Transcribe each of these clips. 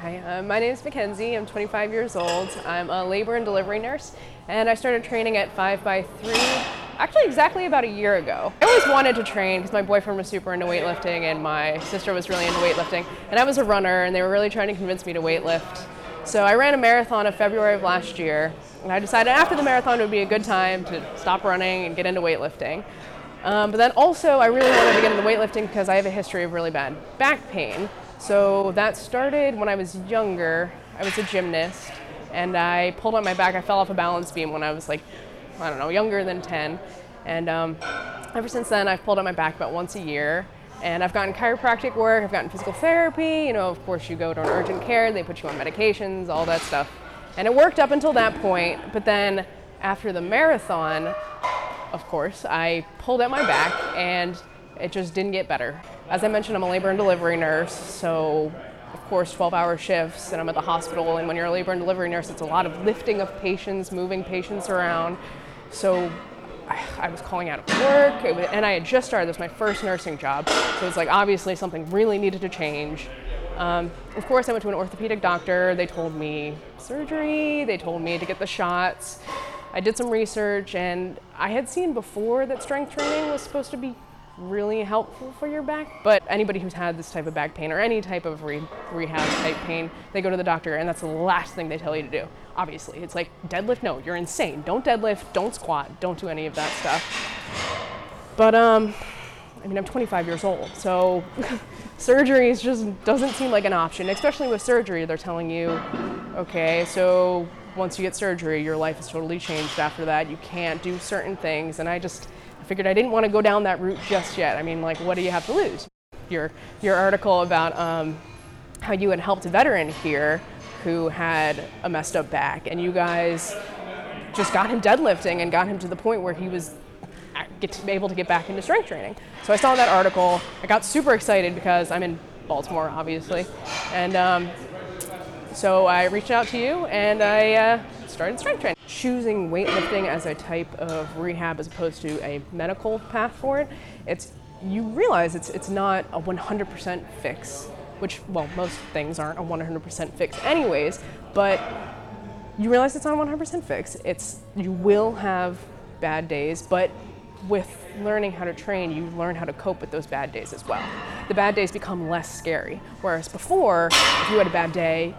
Hi, uh, my name is Mackenzie. I'm 25 years old. I'm a labor and delivery nurse, and I started training at 5 by 3 actually exactly about a year ago. I always wanted to train because my boyfriend was super into weightlifting and my sister was really into weightlifting, and I was a runner, and they were really trying to convince me to weightlift. So I ran a marathon in February of last year, and I decided after the marathon would be a good time to stop running and get into weightlifting. Um, but then also, I really wanted to get into weightlifting because I have a history of really bad back pain. So that started when I was younger. I was a gymnast and I pulled on my back. I fell off a balance beam when I was like, I don't know, younger than 10. And um, ever since then, I've pulled on my back about once a year. And I've gotten chiropractic work, I've gotten physical therapy. You know, of course, you go to an urgent care, they put you on medications, all that stuff. And it worked up until that point. But then after the marathon, of course, I pulled out my back and it just didn't get better. As I mentioned, I'm a labor and delivery nurse, so of course 12 hour shifts and I'm at the hospital and when you're a labor and delivery nurse it's a lot of lifting of patients, moving patients around. So I, was calling out of work was, and I had just started, this was my first nursing job. So it's like obviously something really needed to change. Um, of course I went to an orthopedic doctor, they told me surgery, they told me to get the shots. I did some research and I had seen before that strength training was supposed to be really helpful for your back. But anybody who's had this type of back pain or any type of re- rehab type pain, they go to the doctor and that's the last thing they tell you to do. Obviously, it's like deadlift. No, you're insane. Don't deadlift. Don't squat. Don't do any of that stuff. But um, I mean, I'm 25 years old, so surgery just doesn't seem like an option. Especially with surgery, they're telling you, okay, so once you get surgery, your life is totally changed after that. You can't do certain things, and I just figured I didn't want to go down that route just yet. I mean, like, what do you have to lose? Your, your article about um, how you had helped a veteran here who had a messed up back, and you guys just got him deadlifting and got him to the point where he was to able to get back into strength training. So I saw that article. I got super excited because I'm in Baltimore, obviously, and um, so I reached out to you and I uh, started strength training. Choosing weightlifting as a type of rehab as opposed to a medical path for it, it's you realize it's it's not a 100% fix, which well most things aren't a 100% fix anyways, but you realize it's not a 100% fix. It's you will have bad days, but with learning how to train, you learn how to cope with those bad days as well. The bad days become less scary. Whereas before, if you had a bad day,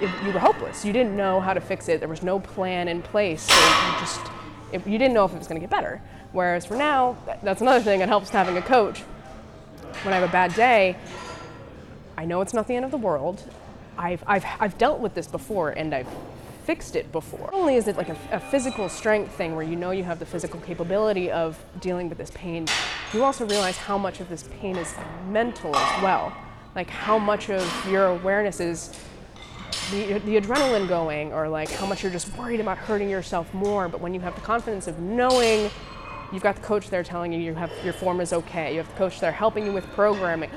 you were hopeless. You didn't know how to fix it. There was no plan in place. So you just it, you didn't know if it was going to get better. Whereas for now, that's another thing that helps having a coach. When I have a bad day, I know it's not the end of the world. I've, I've, I've dealt with this before and I've fixed it before. Not only is it like a, a, physical strength thing where you know you have the physical capability of dealing with this pain, you also realize how much of this pain is mental as well. Like how much of your awareness is the, the adrenaline going or like how much you're just worried about hurting yourself more. But when you have the confidence of knowing you've got the coach there telling you you have your form is okay, you have the coach there helping you with programming.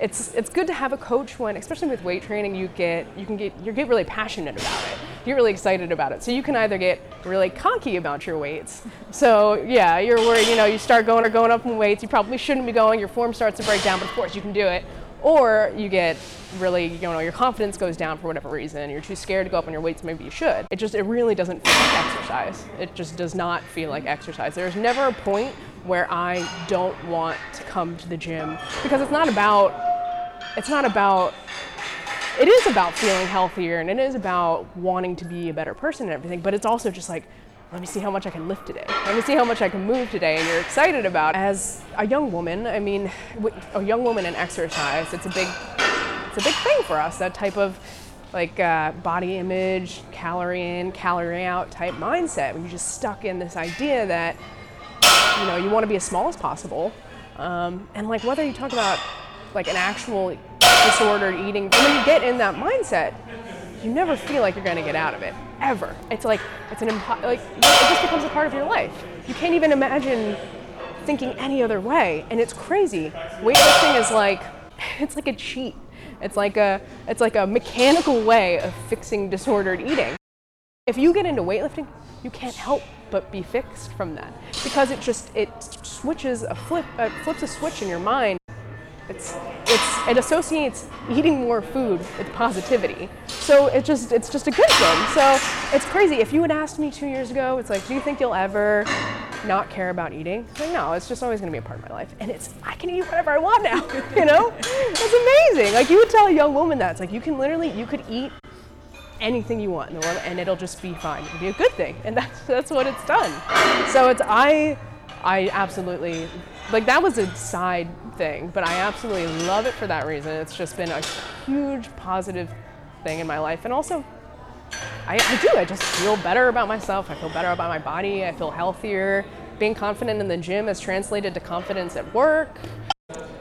It's it's good to have a coach when, especially with weight training, you get you can get you get really passionate about it. You get really excited about it. So you can either get really cocky about your weights. So yeah, you're worried. You know, you start going or going up in weights. You probably shouldn't be going. Your form starts to break down, but of course you can do it or you get really, you know, your confidence goes down for whatever reason. You're too scared to go up on your weights. Maybe you should. It just, it really doesn't feel like exercise. It just does not feel like exercise. There's never a point where I don't want to come to the gym because it's not about, it's not about it is about feeling healthier and it is about wanting to be a better person and everything, but it's also just like let me see how much I can lift today. Let me see how much I can move today. And you're excited about. As a young woman, I mean, a young woman in exercise, it's a big, it's a big thing for us. That type of like uh, body image, calorie in, calorie out type mindset. When you're just stuck in this idea that you know you want to be as small as possible, um, and like whether you talk about like an actual disordered eating, when you get in that mindset, you never feel like you're going to get out of it ever. It's like it's an impo- like it just becomes a part of your life. You can't even imagine thinking any other way, and it's crazy. Weightlifting is like it's like a cheat. It's like a it's like a mechanical way of fixing disordered eating. If you get into weightlifting, you can't help but be fixed from that because it just it switches a flip uh, flips a switch in your mind. It's it's it associates eating more food with positivity. So it just it's just a good thing. So it's crazy. If you had asked me two years ago, it's like, do you think you'll ever not care about eating? Like, no, it's just always going to be a part of my life, and it's I can eat whatever I want now. You know, it's amazing. Like you would tell a young woman that it's like you can literally you could eat anything you want in the world and it'll just be fine. It'll be a good thing. And that's that's what it's done. So it's I I absolutely like that was a side thing, but I absolutely love it for that reason. It's just been a huge positive thing in my life and also I, I do. I just feel better about myself. I feel better about my body. I feel healthier. Being confident in the gym has translated to confidence at work.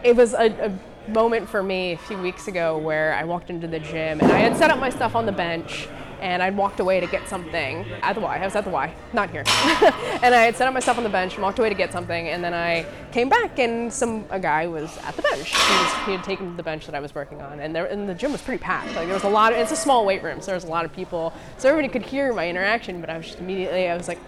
It was a, a moment for me a few weeks ago where I walked into the gym and I had set up my stuff on the bench and I'd walked away to get something at the Y. I was at the Y, not here. and I had set up myself on the bench and walked away to get something, and then I came back and some a guy was at the bench. He, was, he had taken the bench that I was working on, and there and the gym was pretty packed. Like there was a lot. Of, it's a small weight room, so there was a lot of people, so everybody could hear my interaction. But I was just immediately, I was like.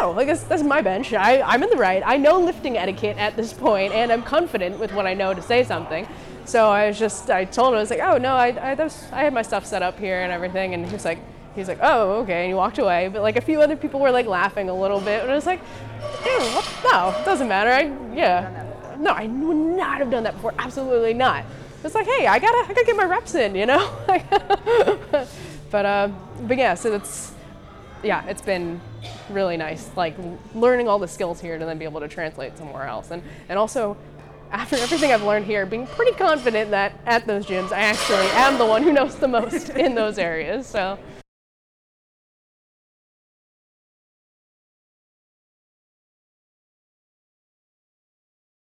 No, like is my bench. I, I'm in the right. I know lifting etiquette at this point, and I'm confident with what I know to say something. So I was just, I told him, I was like, oh no, I, I, was, I had my stuff set up here and everything. And he was like, he's like, oh, okay. And he walked away. But like a few other people were like laughing a little bit. And I was like, no, it doesn't matter. I, yeah. No, I would not have done that before. Absolutely not. It's like, hey, I gotta, I gotta get my reps in, you know? but, uh, but yeah, so it's, yeah, it's been really nice, like learning all the skills here to then be able to translate somewhere else. And, and also, after everything I've learned here, being pretty confident that at those gyms, I actually am the one who knows the most in those areas. So